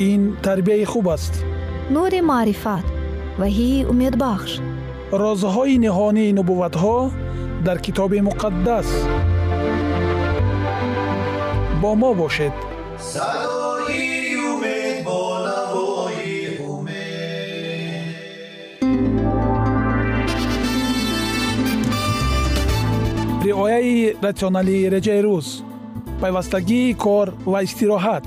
ин тарбияи хуб аст. Нури маърифат ваҳии умедбахш. Розҳои ниҳонии нубувватҳо дар китоби муқаддас. Бо мо бошед. Садои умед бо навои умед. Риояи ратсионалии реҷаи рӯз. Пайвастагии кор ва истироҳат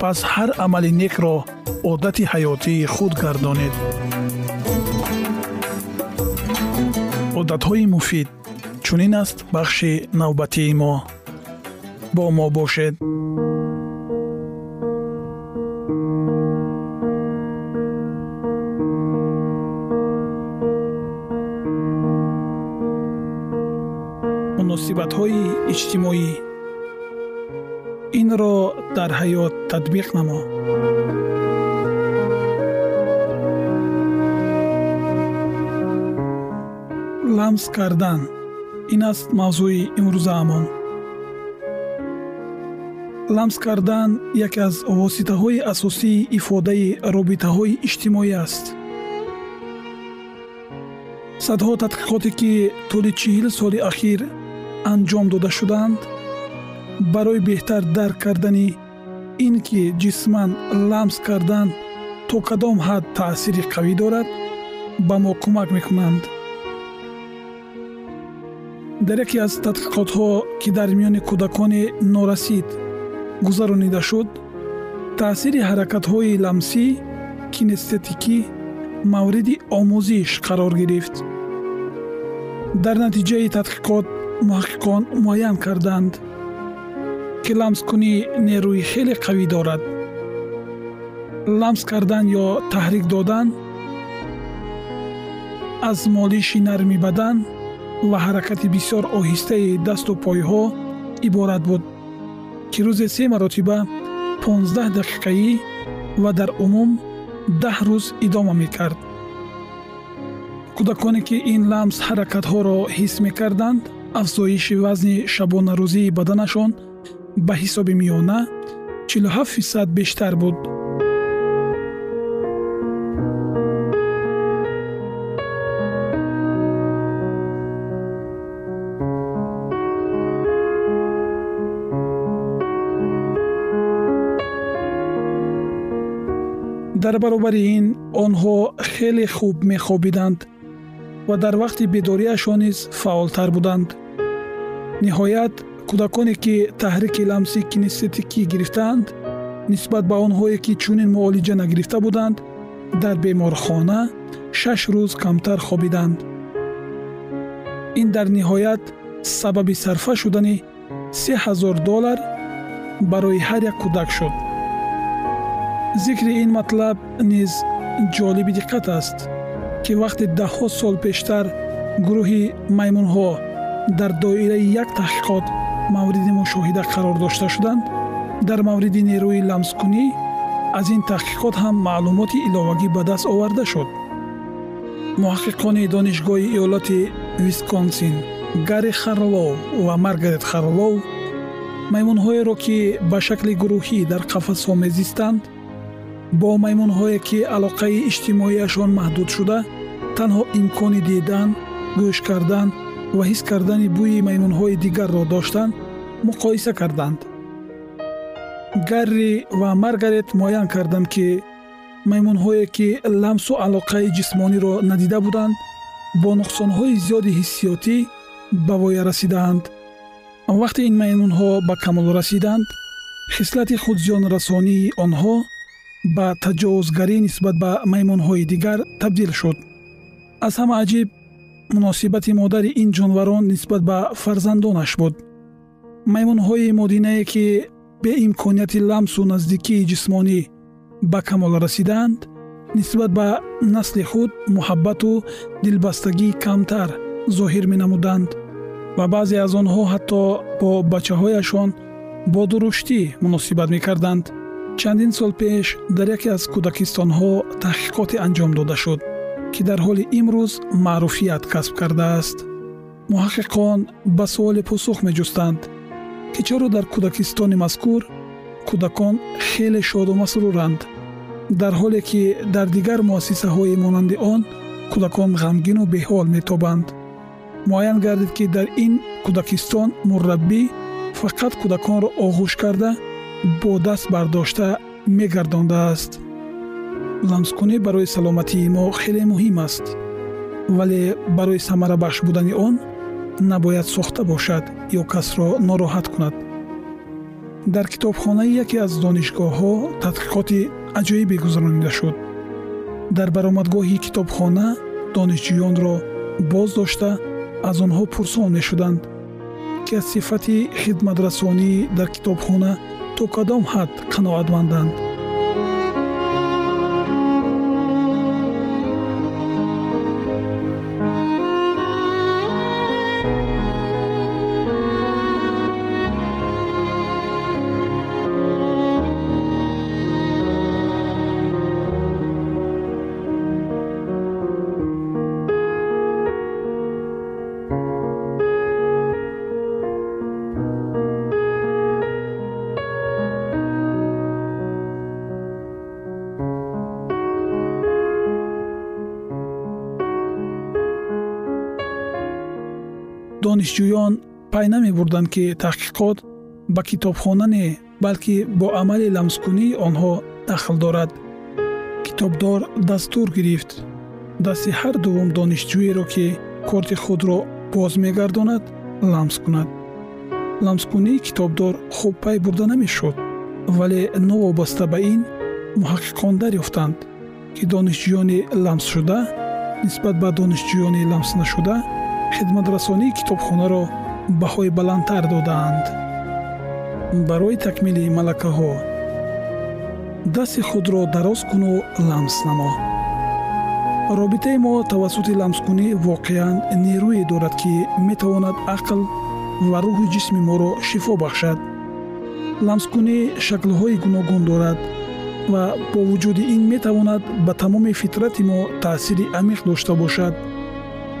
пас ҳар амали некро одати ҳаётии худ гардонед. Одатҳои муфид чунин аст бахши навбатии мо? Бо мо бошед. Муносибатҳои иҷтимоӣ инро дар ҳаёт татбиқ намо. Ламс кардан. Ин аст мавзӯи имрӯзаамон ламс кардан яке аз воситаҳои асосии ифодаи робитаҳои иҷтимоӣ аст. Садҳо тадқиқоте ки тӯли чил соли ахир анҷом дода шуданд барои беҳтар дарк кардани ин ки ҷисман ламс кардан то кадом ҳад таъсири қавӣ дорад ба мо кӯмак мекунанд. Дар яке аз тадқиқотҳо ки дар миёни кӯдакони норасид гузаронида шуд таъсири ҳаракатҳои ламсӣ кинестетикӣ мавриди омӯзиш қарор гирифт. Дар натиҷаи тадқиқот муҳаққиқон муайян карданд ки ламскунӣ нерӯи хеле қавӣ дорад? ламс кардан ё таҳрик додан? аз молиши нарми бадан? ва ҳаракати бисёр оҳистаи дасту пойҳо иборат буд ки рӯзе се маротиба 15 дақиқаӣ ва дар умум даҳ рӯз идома мекард. кӯдаконе ки ин ламс ҳаракатҳоро ҳис мекарданд афзоиши вазни шабонарӯзии баданашон ба ҳисоби миёна 47 фисад бештар буд дар баробари ин онҳо хеле хуб мехобиданд ва дар вақти бедориашон низ фаъолтар буданд ниҳоят кӯдаконе ки таҳрики ламси кинестетикӣ гирифтаанд нисбат ба онҳое ки чунин муолиҷа нагирифта буданд дар беморхона шаш рӯз камтар хобиданд. Ин дар ниҳоят сабаби сарфа шудани се ҳазор доллар барои ҳар як кӯдак шуд. Зикри ин матлаб низ ҷолиби диққат аст ки вақте даҳҳо сол пештар гурӯҳи маймунҳо дар доираи як таҳқиқот мавриди мушоҳида қарор дошта шуданд. Дар мавриди нерӯи ламскунӣ аз ин таҳқиқот ҳам маълумоти иловагӣ ба даст оварда шуд. Муҳаққиқони донишгоҳи иёлати висконсин гарри харлоу ва маргарет харлоу маймунҳоеро ки ба шакли гурӯҳӣ дар қафасҳо мезистанд бо маймунҳое ки алоқаи иҷтимоияшон маҳдуд шуда танҳо имкони дидан гӯш кардан ва ҳис кардани бӯи маймунҳои дигарро доштанд муқоиса карданд. Гарри ва маргарет муайян карданд ки маймунҳое ки ламсу алоқаи ҷисмониро надида буданд бо нуқсонҳои зиёди ҳиссиётӣ ба воя расидаанд вақте ин маймунҳо ба камол расиданд хислати худзиёнрасонии онҳо ба таҷовузгарӣ нисбат ба маймунҳои дигар табдил шуд. Аз ҳама аҷиб муносибати модари ин ҷонварон нисбат ба фарзандонаш буд. Маймунҳои модинае ки беимконияти ламсу наздикии ҷисмонӣ ба камол расидаанд нисбат ба насли худ муҳаббату дилбастагӣ камтар зоҳир менамуданд ва баъзе аз онҳо ҳатто бо бачаҳояшон бо дуруштӣ муносибат мекарданд. Чандин сол пеш дар яке аз кӯдакистонҳо таҳқиқоте анҷом дода шуд ки дар ҳоли имрӯз маъруфият касб кардааст. муҳаққиқон ба суоле посух меҷустанд ки чаро дар кӯдакистони мазкур кӯдакон хеле шоду масруранд дар ҳоле ки дар дигар муассисаҳои монанди он кӯдакон ғамгину беҳол метобанд. муайян гардид ки дар ин кӯдакистон мурраббӣ фақат кӯдаконро оғӯш карда бо даст бардошта мегардондааст ламскунӣ барои саломатии мо хеле муҳим аст вале барои самарабахш будани он набояд сохта бошад ё касро нороҳат кунад. Дар китобхонаи яке аз донишгоҳҳо тадқиқоти аҷоибе гузаронида шуд. Дар баромадгоҳи китобхона донишҷӯёнро боз дошта аз онҳо пурсон мешуданд ки аз сифати хидматрасонӣ дар китобхона то кадом ҳад қаноатманданд донишҷӯён пай намебурданд ки таҳқиқот ба китобхона не балки бо амали ламскунии онҳо дахл дорад. Китобдор дастур гирифт. Дасти ҳар дуввум донишҷӯеро ки корти худро боз мегардонад ламс кунад. Ламскунии китобдор хуб пай бурда намешуд вале новобаста ба ин муҳаққиқон дарёфтанд ки донишҷӯёни ламсшуда нисбат ба донишҷӯёни ламснашуда хидматрасонии китобхонаро баҳои баландтар додаанд. Барои такмили малакаҳо дасти худро дароз куну ламс намо робитаи мо тавассути ламскунӣ воқеан нерӯе дорад ки метавонад ақл ва рӯҳи ҷисми моро шифо бахшад. Ламскунӣ шаклҳои гуногун дорад ва бо вуҷуди ин метавонад ба тамоми фитрати мо таъсири амиқ дошта бошад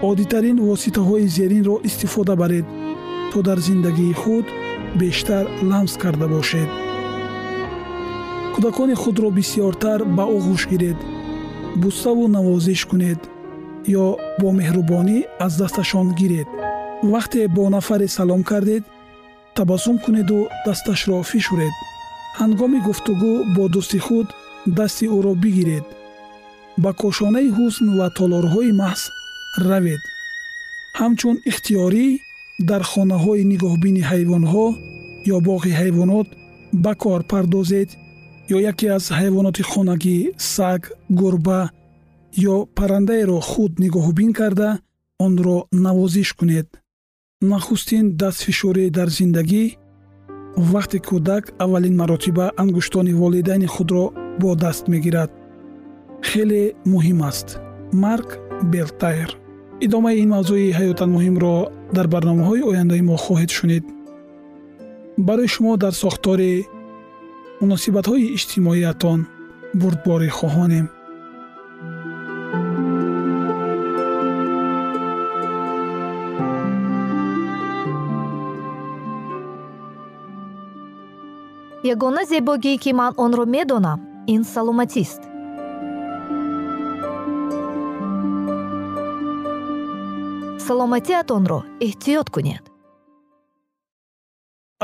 оддитарин воситаҳои зеринро истифода баред то дар зиндагии худ бештар ламс карда бошед. Кӯдакони худро бисьёртар ба оғӯш гиред буставу навозиш кунед ё бо меҳрубонӣ аз дасташон гиред. Вақте бо нафаре салом кардед табассум кунеду дасташро фишуред. Ҳангоми гуфтугӯ бо дӯсти худ дасти ӯро бигиред. Ба кошонаи ҳусн ва толорҳои маҳз равед. Ҳамчун ихтиёрӣ дар хонаҳои нигоҳбини ҳайвонҳо ё боғи ҳайвонот ба кор пардозед ё яке аз ҳайвоноти хонагӣ саг гурба ё паррандаеро худ нигоҳубин карда онро навозиш кунед. Нахустин дастфишорӣ дар зиндагӣ вақте кӯдак аввалин маротиба ангуштони волидайни худро бо даст мегирад. Хеле муҳим аст. Марк белтайр идомаи ин мавзӯи ҳаётан муҳимро дар барномаҳои ояндаи мо хоҳед шунид. Барои шумо дар сохтори муносибатҳои иҷтимоиятон бурдборӣ хоҳонем. Ягона зебогие ки ман онро медонам ин саломатист саломатиатонро эҳтиёт кунед.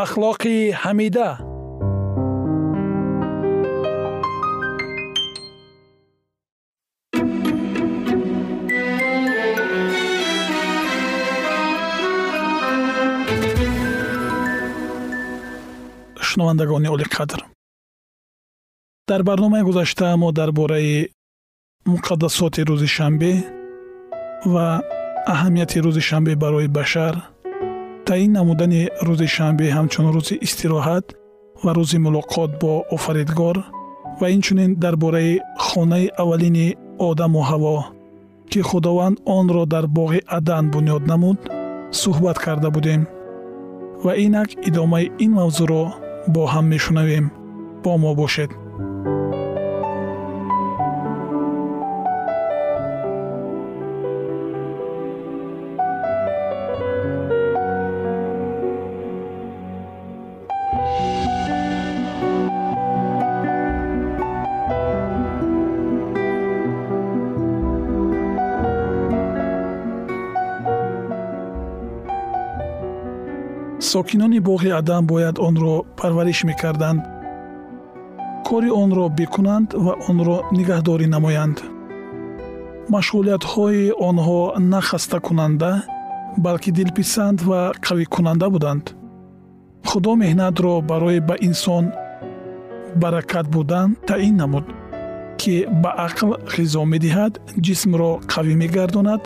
Ахлоқи ҳамида. Шунавандагони олиқадр дар барномаи гузашта мо дар бораи муқаддасоти рӯзи шанбе ва аҳамияти рӯзи шанбе барои башар таъин намудани рӯзи шанбе ҳамчун рӯзи истироҳат ва рӯзи мулоқот бо офаридгор ва инчунин дар бораи хонаи аввалини одаму ҳаво ки худованд онро дар боғи адан бунёд намуд суҳбат карда будем. Ва инак идомаи ин мавзӯъро бо ҳам мешунавем. Бо мо бошед сокинони боғи адам бояд онро парвариш мекарданд. Кори онро бикунанд ва онро нигаҳдорӣ намоянд. Машғулиятҳои онҳо на хастакунанда балки дилписанд ва қавикунанда буданд. Худо меҳнатро барои ба инсон баракат будан таъин намуд ки ба ақл ғизо медиҳад ҷисмро қавӣ мегардонад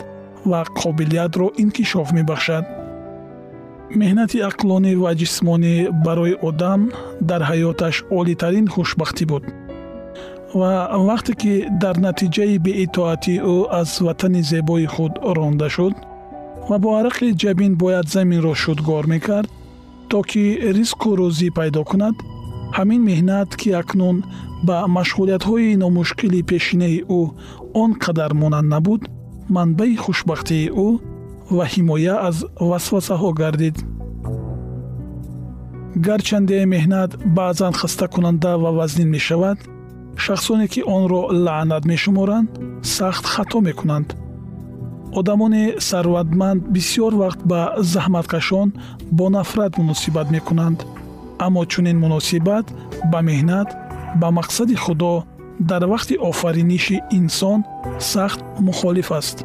ва қобилиятро инкишоф мебахшад меҳнати ақлонӣ ва ҷисмонӣ барои одам дар ҳаёташ олитарин хушбахтӣ буд. Ва вақте ки дар натиҷаи беитоатии ӯ аз ватани зебои худ ронда шуд ва бо арақи ҷабин бояд заминро шудгор мекард то ки ризқу рӯзӣ пайдо кунад ҳамин меҳнат ки акнун ба машғулиятҳои номушкили пешинаи ӯ он қадар монанд набуд манбаи хушбахтии ӯ ва ҳимоя аз васвасаҳо гардид. Гарчанде меҳнат баъзан хастакунанда ва вазнин мешавад шахсоне ки онро лаънат мешуморанд сахт хато мекунанд. Одамони сарватманд бисьёр вақт ба заҳматкашон бо нафрат муносибат мекунанд. Аммо чунин муносибат ба меҳнат ба мақсади худо дар вақти офариниши инсон сахт мухолиф аст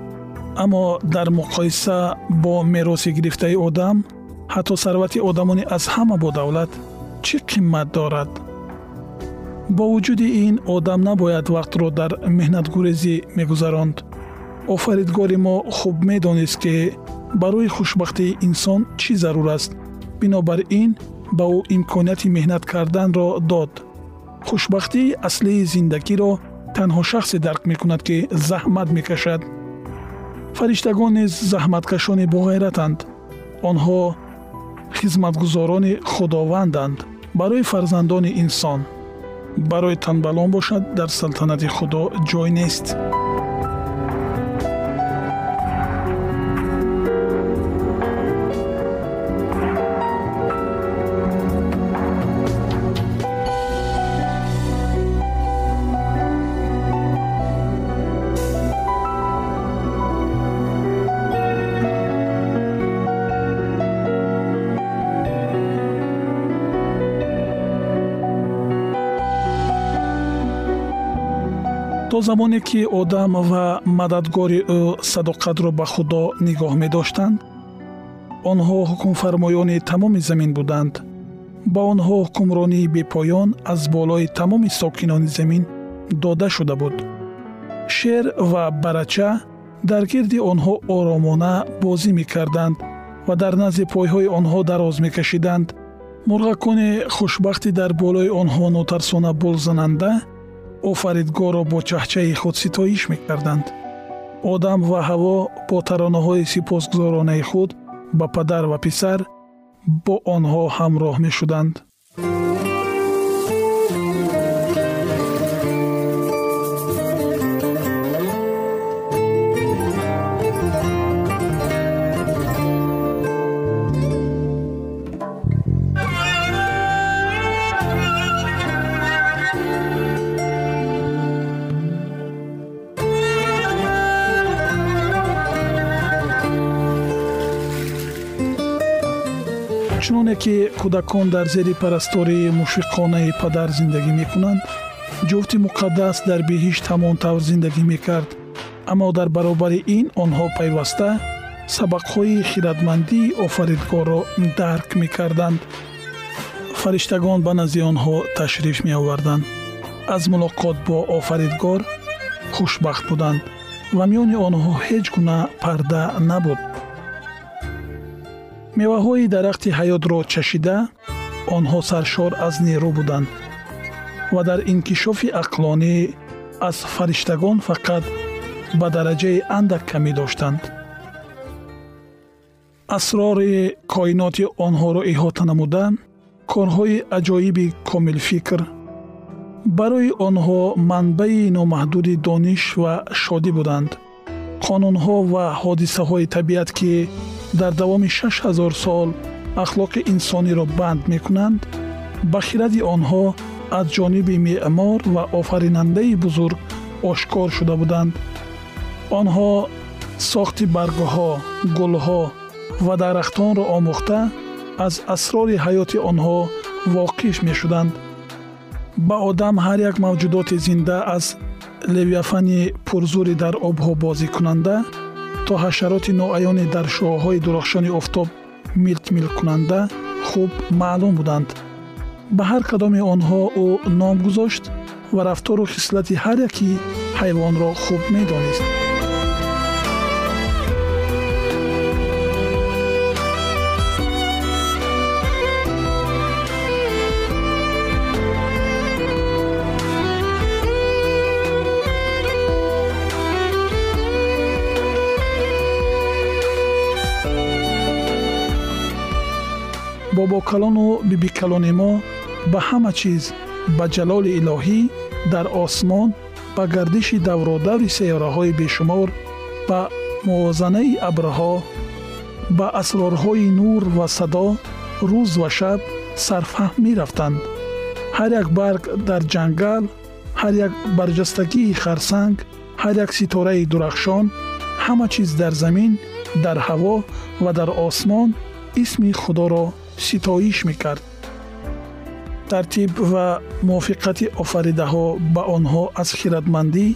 аммо дар муқоиса бо мероси гирифтаи одам ҳатто сарвати одамони аз ҳама бодавлат чӣ қимат дорад? Бо вуҷуди ин одам набояд вақтро дар меҳнатгурезӣ мегузаронд. Офаридгори мо хуб медонист ки барои хушбахтии инсон чӣ зарур аст. Бинобар ин ба ӯ имконияти меҳнат карданро дод. Хушбахтии аслии зиндагиро танҳо шахсе дарк мекунад ки заҳмат мекашад фариштагон низ заҳматкашони боғайратанд. Онҳо хизматгузорони худованданд барои фарзандони инсон. Барои танбалон бошад дар салтанати худо ҷой нест то замоне ки одам ва мададгори ӯ садоқатро ба худо нигоҳ медоштанд онҳо ҳукмфармоёни тамоми замин буданд. Ба онҳо ҳукмронии бепоён аз болои тамоми сокинони замин дода шуда буд. Шер ва барача дар гирди онҳо оромона бозӣ мекарданд ва дар назди пойҳои онҳо дароз мекашиданд. Мурғакони хушбахти дар болои онҳо нотарсона болзананда офаридгорро бо чаҳчаи худ ситоиш мекарданд. одам ва ҳаво бо таронаҳои сипосгузоронаи худ ба падар ва писар бо онҳо ҳамроҳ мешуданд чуноне ки кӯдакон дар зери парастории мушфиқонаи падар зиндагӣ мекунанд. ҷуфти муқаддас дар биҳишт ҳамон тавр зиндагӣ мекард. Аммо дар баробари ин онҳо пайваста сабақҳои хиратмандии офаридгорро дарк мекарданд. Фариштагон ба назди онҳо ташриф меоварданд. Аз мулоқот бо офаридгор хушбахт буданд ва миёни онҳо ҳеҷ гуна парда набуд меваҳои дарахти ҳаётро чашида онҳо саршор аз нерӯ буданд ва дар инкишофи ақлонӣ аз фариштагон фақат ба дараҷаи андак камӣ доштанд. Асрори коиноти онҳоро иҳота намуда корҳои аҷоиби комилфикр барои онҳо манбаи номаҳдуди дониш ва шодӣ буданд. Қонунҳо ва ҳодисаҳои табиат ки дар давоми 6000 сол ахлоқи инсониро банд мекунанд ба хиради онҳо аз ҷониби меъмор ва офаринандаи бузург ошкор шуда буданд. Онҳо сохти баргҳо гулҳо ва дарахтонро омӯхта аз асрори ҳаёти онҳо воқиф мешуданд. Ба одам ҳар як мавҷудоти зинда аз левиафани пурзури дар обҳо бозикунанда то ҳашароти ноаёне дар шоҳҳои дурахшони офтоб милтмилкунанда хуб маълум буданд. Ба ҳар кадоми онҳо ӯ ном гузошт ва рафтору хислати ҳар яки ҳайвонро хуб медонист бобокалону бибикалони мо ба ҳама чиз ба ҷалоли илоҳӣ дар осмон ба гардиши давродаври сайёраҳои бешумор ба мувозанаи абрҳо ба асрорҳои нур ва садо рӯз ва шаб сарфаҳм мерафтанд. Ҳар як барг дар ҷангал ҳар як барҷастагии харсанг ҳар як ситораи дурахшон ҳама чиз дар замин дар ҳаво ва дар осмон исми худоро ситоиш мекард. Тартиб ва мувофиқати офаридаҳо ба онҳо аз хиратмандӣ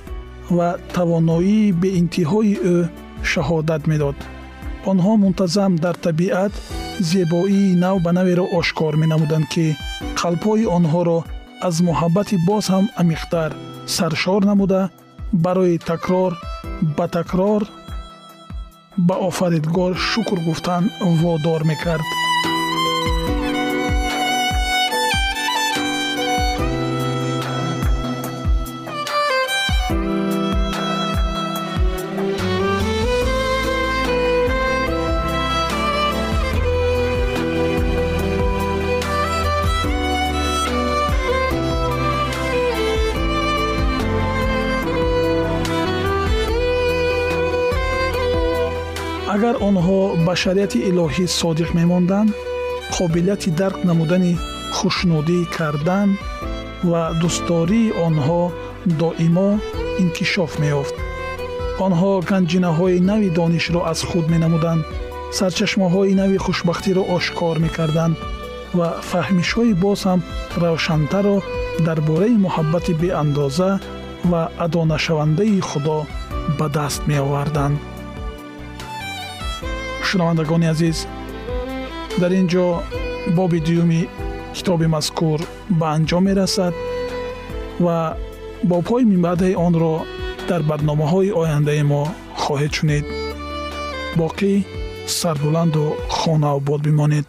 ва тавоноии беинтиҳои ӯ шаҳодат медод. Онҳо мунтазам дар табиат зебоии нав ба наверо ошкор менамуданд ки қалбҳои онҳоро аз муҳаббати боз ҳам амиқтар саршор намуда барои такрор ба такрор ба офаридгор шукр гуфтан водор мекард агар онҳо ба шариати илоҳӣ содиқ мемонданд қобилияти дарк намудани хушнудӣ кардан ва дӯстдории онҳо доимо инкишоф меёфт. онҳо ганҷинаҳои нави донишро аз худ менамуданд сарчашмаҳои нави хушбахтиро ошкор мекарданд ва фаҳмишҳои боз ҳам равшантарро дар бораи муҳаббати беандоза ва адонашавандаи худо ба даст меоварданд шунавандагони азиз. Дар ин ҷо боби дуюми китоби мазкур ба анҷом мерасад ва бо пои минбаъдаи онро дар барномаҳои ояндаи мо хоҳед шунед боқӣ сарбуланду хонаобод бимонед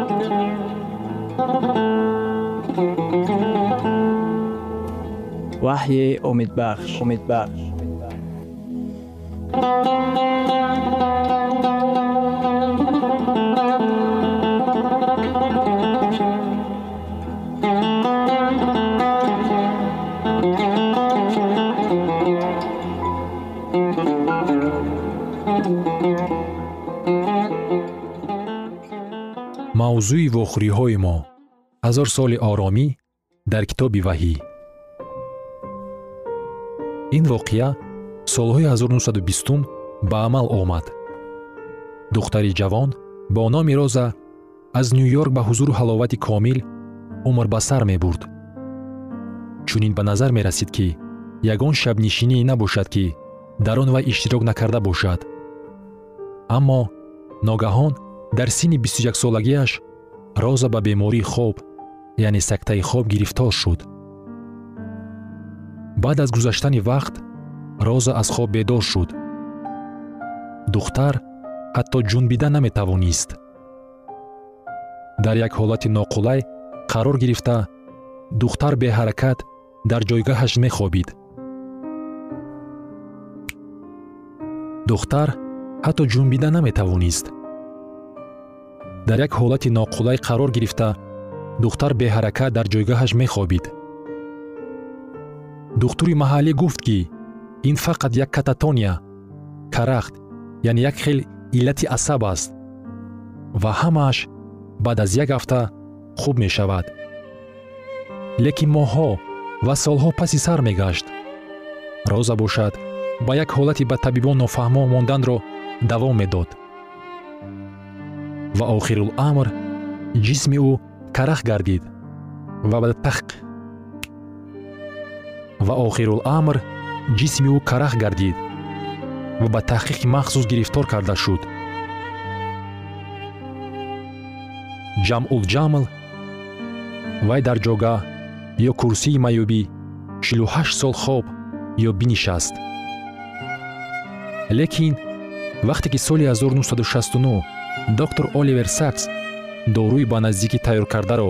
ваҳйи умедбахш умедбахш мавзӯи вохӯриҳои мо. Ҳазор соли оромӣ дар китоби ваҳӣ ин воқеа солҳои 1920 ба амал омад. Духтари ҷавон бо номи роза аз ню йорк ба ҳузуру ҳаловати комил умр ба сар мебурд. Чунин ба назар мерасид ки ягон шабнишинӣ набошад ки дар он вай иштирок накарда бошад. Аммо ногаҳон дар синни 21солагиаш роза ба бемории хоб яъне сактаи хоб гирифтор шуд баъд аз гузаштани вақт роза аз хоб бедор шуд. Духтар ҳатто ҷунбида наметавонист. Дар як ҳолати ноқулай қарор гирифта духтар беҳаракат дар ҷойгоҳаш мехобид. Духтар ҳатто ҷунбида наметавонист. Дар як ҳолати ноқулай қарор гирифта духтар беҳаракат дар ҷойгоҳаш мехобид духтури маҳаллӣ гуфт ки ин фақат як кататония карахт яъне як хел иллати асаб аст ва ҳамааш баъд аз як ҳафта хуб мешавад. Лекин моҳҳо ва солҳо паси сар мегашт. Роза бошад ба як ҳолати ба табибон нофаҳмо монданро давом медод. Ва охируламр ҷисми ӯ карах гардид ва ба тақ ва охируламр ҷисми ӯ карах гардид ва ба таҳқиқи махсус гирифтор карда шуд. Ҷамъулҷамл вай дар ҷогаҳ ё курсии чилу ҳашт сол хоб ё бинишаст. Лекин вақте ки соли 1969 доктор оливер сакс доруи ба наздикӣ тайёркардаро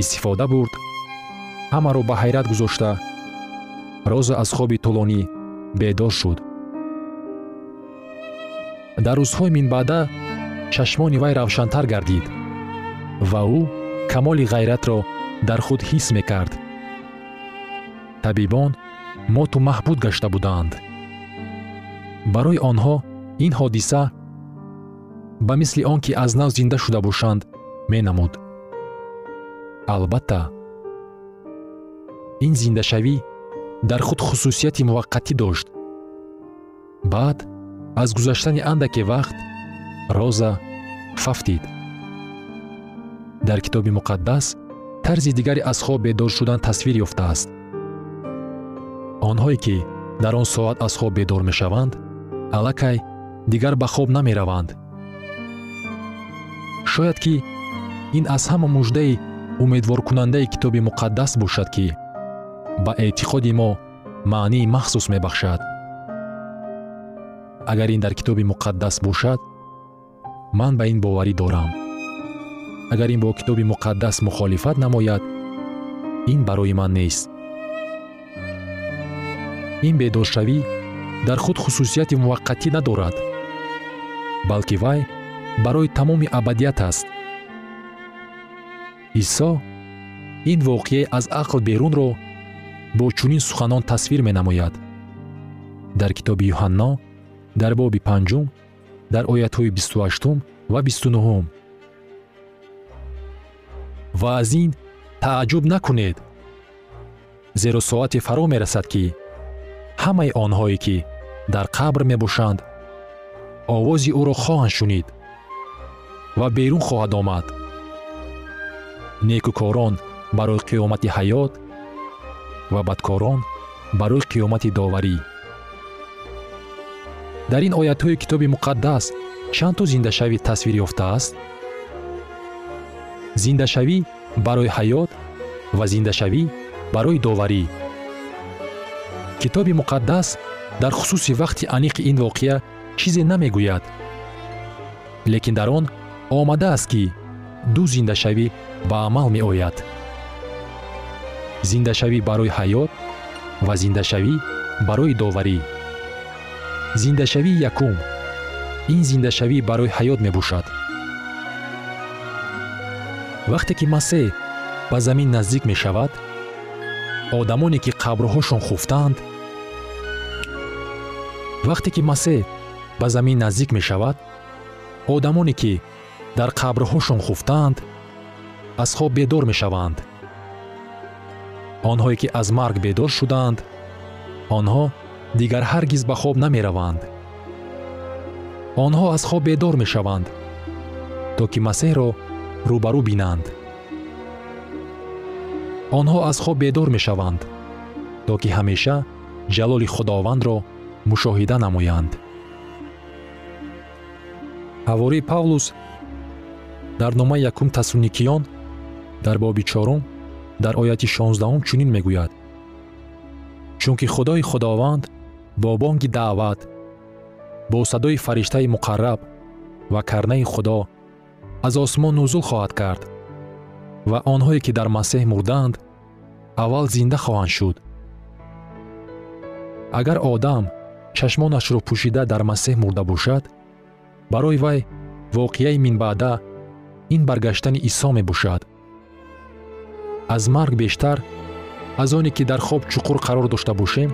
истифода бурд ҳамаро ба ҳайрат гузошта роза аз хоби тӯлонӣ бедор шуд. Дар рӯзҳои минбаъда чашмони вай равшантар гардид ва ӯ камоли ғайратро дар худ ҳис мекард. Табибон моту маҳбуд гашта буданд. Барои онҳо ин ҳодиса ба мисли он ки аз нав зинда шуда бошанд менамуд. Албатта ин зиндашавӣ дар худ хусусияти муваққатӣ дошт. Баъд аз гузаштани андаке вақт роза фафтид. Дар китоби муқаддас тарзи дигаре аз хоб бедор шудан тасвир ёфтааст. Онҳое ки дар он соат аз хоб бедор мешаванд аллакай дигар ба хоб намераванд. Шояд ки ин аз ҳама муждаи умедворкунандаи китоби муқаддас бошад ки ба эътиқоди мо маънии махсус мебахшад. Агар ин дар китоби муқаддас бошад ман ба ин боварӣ дорам. Агар ин бо китоби муқаддас мухолифат намояд ин барои ман нест. Ин бедоршавӣ дар худ хусусияти муваққатӣ надорад балки вай барои тамоми абадият аст. Исо ин воқеаи аз ақл берунро бо чунин суханон тасвир менамояд. Дар китоби юҳанно дар боби панҷум дар оятҳои бисту ҳаштум ва бисту нуҳум ва аз ин тааҷҷуб накунед зеро соате фаро мерасад ки ҳамаи онҳое ки дар қабр мебошанд овози ӯро хоҳанд шунид ва берун хоҳад омад. Некӯкорон барои қиёмати ҳаёт ва бадкорон барои қиёмати доварӣ дар ин оятҳои китоби муқаддас чанд то зиндашавӣ тасвир ёфтааст зиндашавӣ барои ҳаёт ва зиндашавӣ барои доварӣ китоби муқаддас дар хусуси вақти аниқи ин воқеа чизе намегӯяд. Лекин дар он омадааст ки ду зиндашавӣ ба амал меояд зиндашавӣ барои ҳаёт ва зиндашавӣ барои доварӣ. Зиндашавии якум. Ин зиндашавӣ барои ҳаёт мебошад. Вақте ки масеҳ ба замин наздик мешавад одамоне ки қабрҳошон хуфтаанд вақте ки масеҳ ба замин наздик мешавад одамоне ки дар қабрҳошон хуфтаанд аз хоб бедор мешаванд онҳое ки аз марг бедор шудаанд онҳо дигар ҳаргиз ба хоб намераванд. Онҳо аз хоб бедор мешаванд то ки масеҳро рӯбарӯ бинанд. Онҳо аз хоб бедор мешаванд то ки ҳамеша ҷалоли худовандро мушоҳида намоянд. Ҳавории павлус дар номаи якум тасроникиён дар боби чорум дар ояти шонздаҳум чунин мегӯяд. Чунки худои худованд бо бонги даъват бо садои фариштаи муқарраб ва карнаи худо аз осмон нузул хоҳад кард ва онҳое ки дар масеҳ мурдаанд аввал зинда хоҳанд шуд. Агар одам чашмонашро пӯшида дар масеҳ мурда бошад барои вай воқеаи минбаъда ин баргаштани исо мебошад аз марг бештар аз оне ки дар хоб чуқур қарор дошта бошем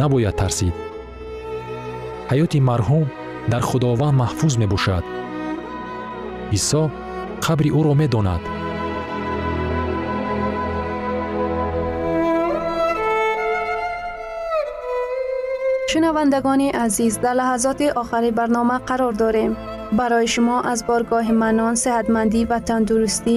набояд тарсид ҳаёти марҳум дар худованд маҳфуз мебошад исо қабри ӯро медонад шунавандагони азиз дар лаҳазоти охари барнома қарор дорем барои шумо аз боргоҳи манон сеҳатмандӣ ва тандурустӣ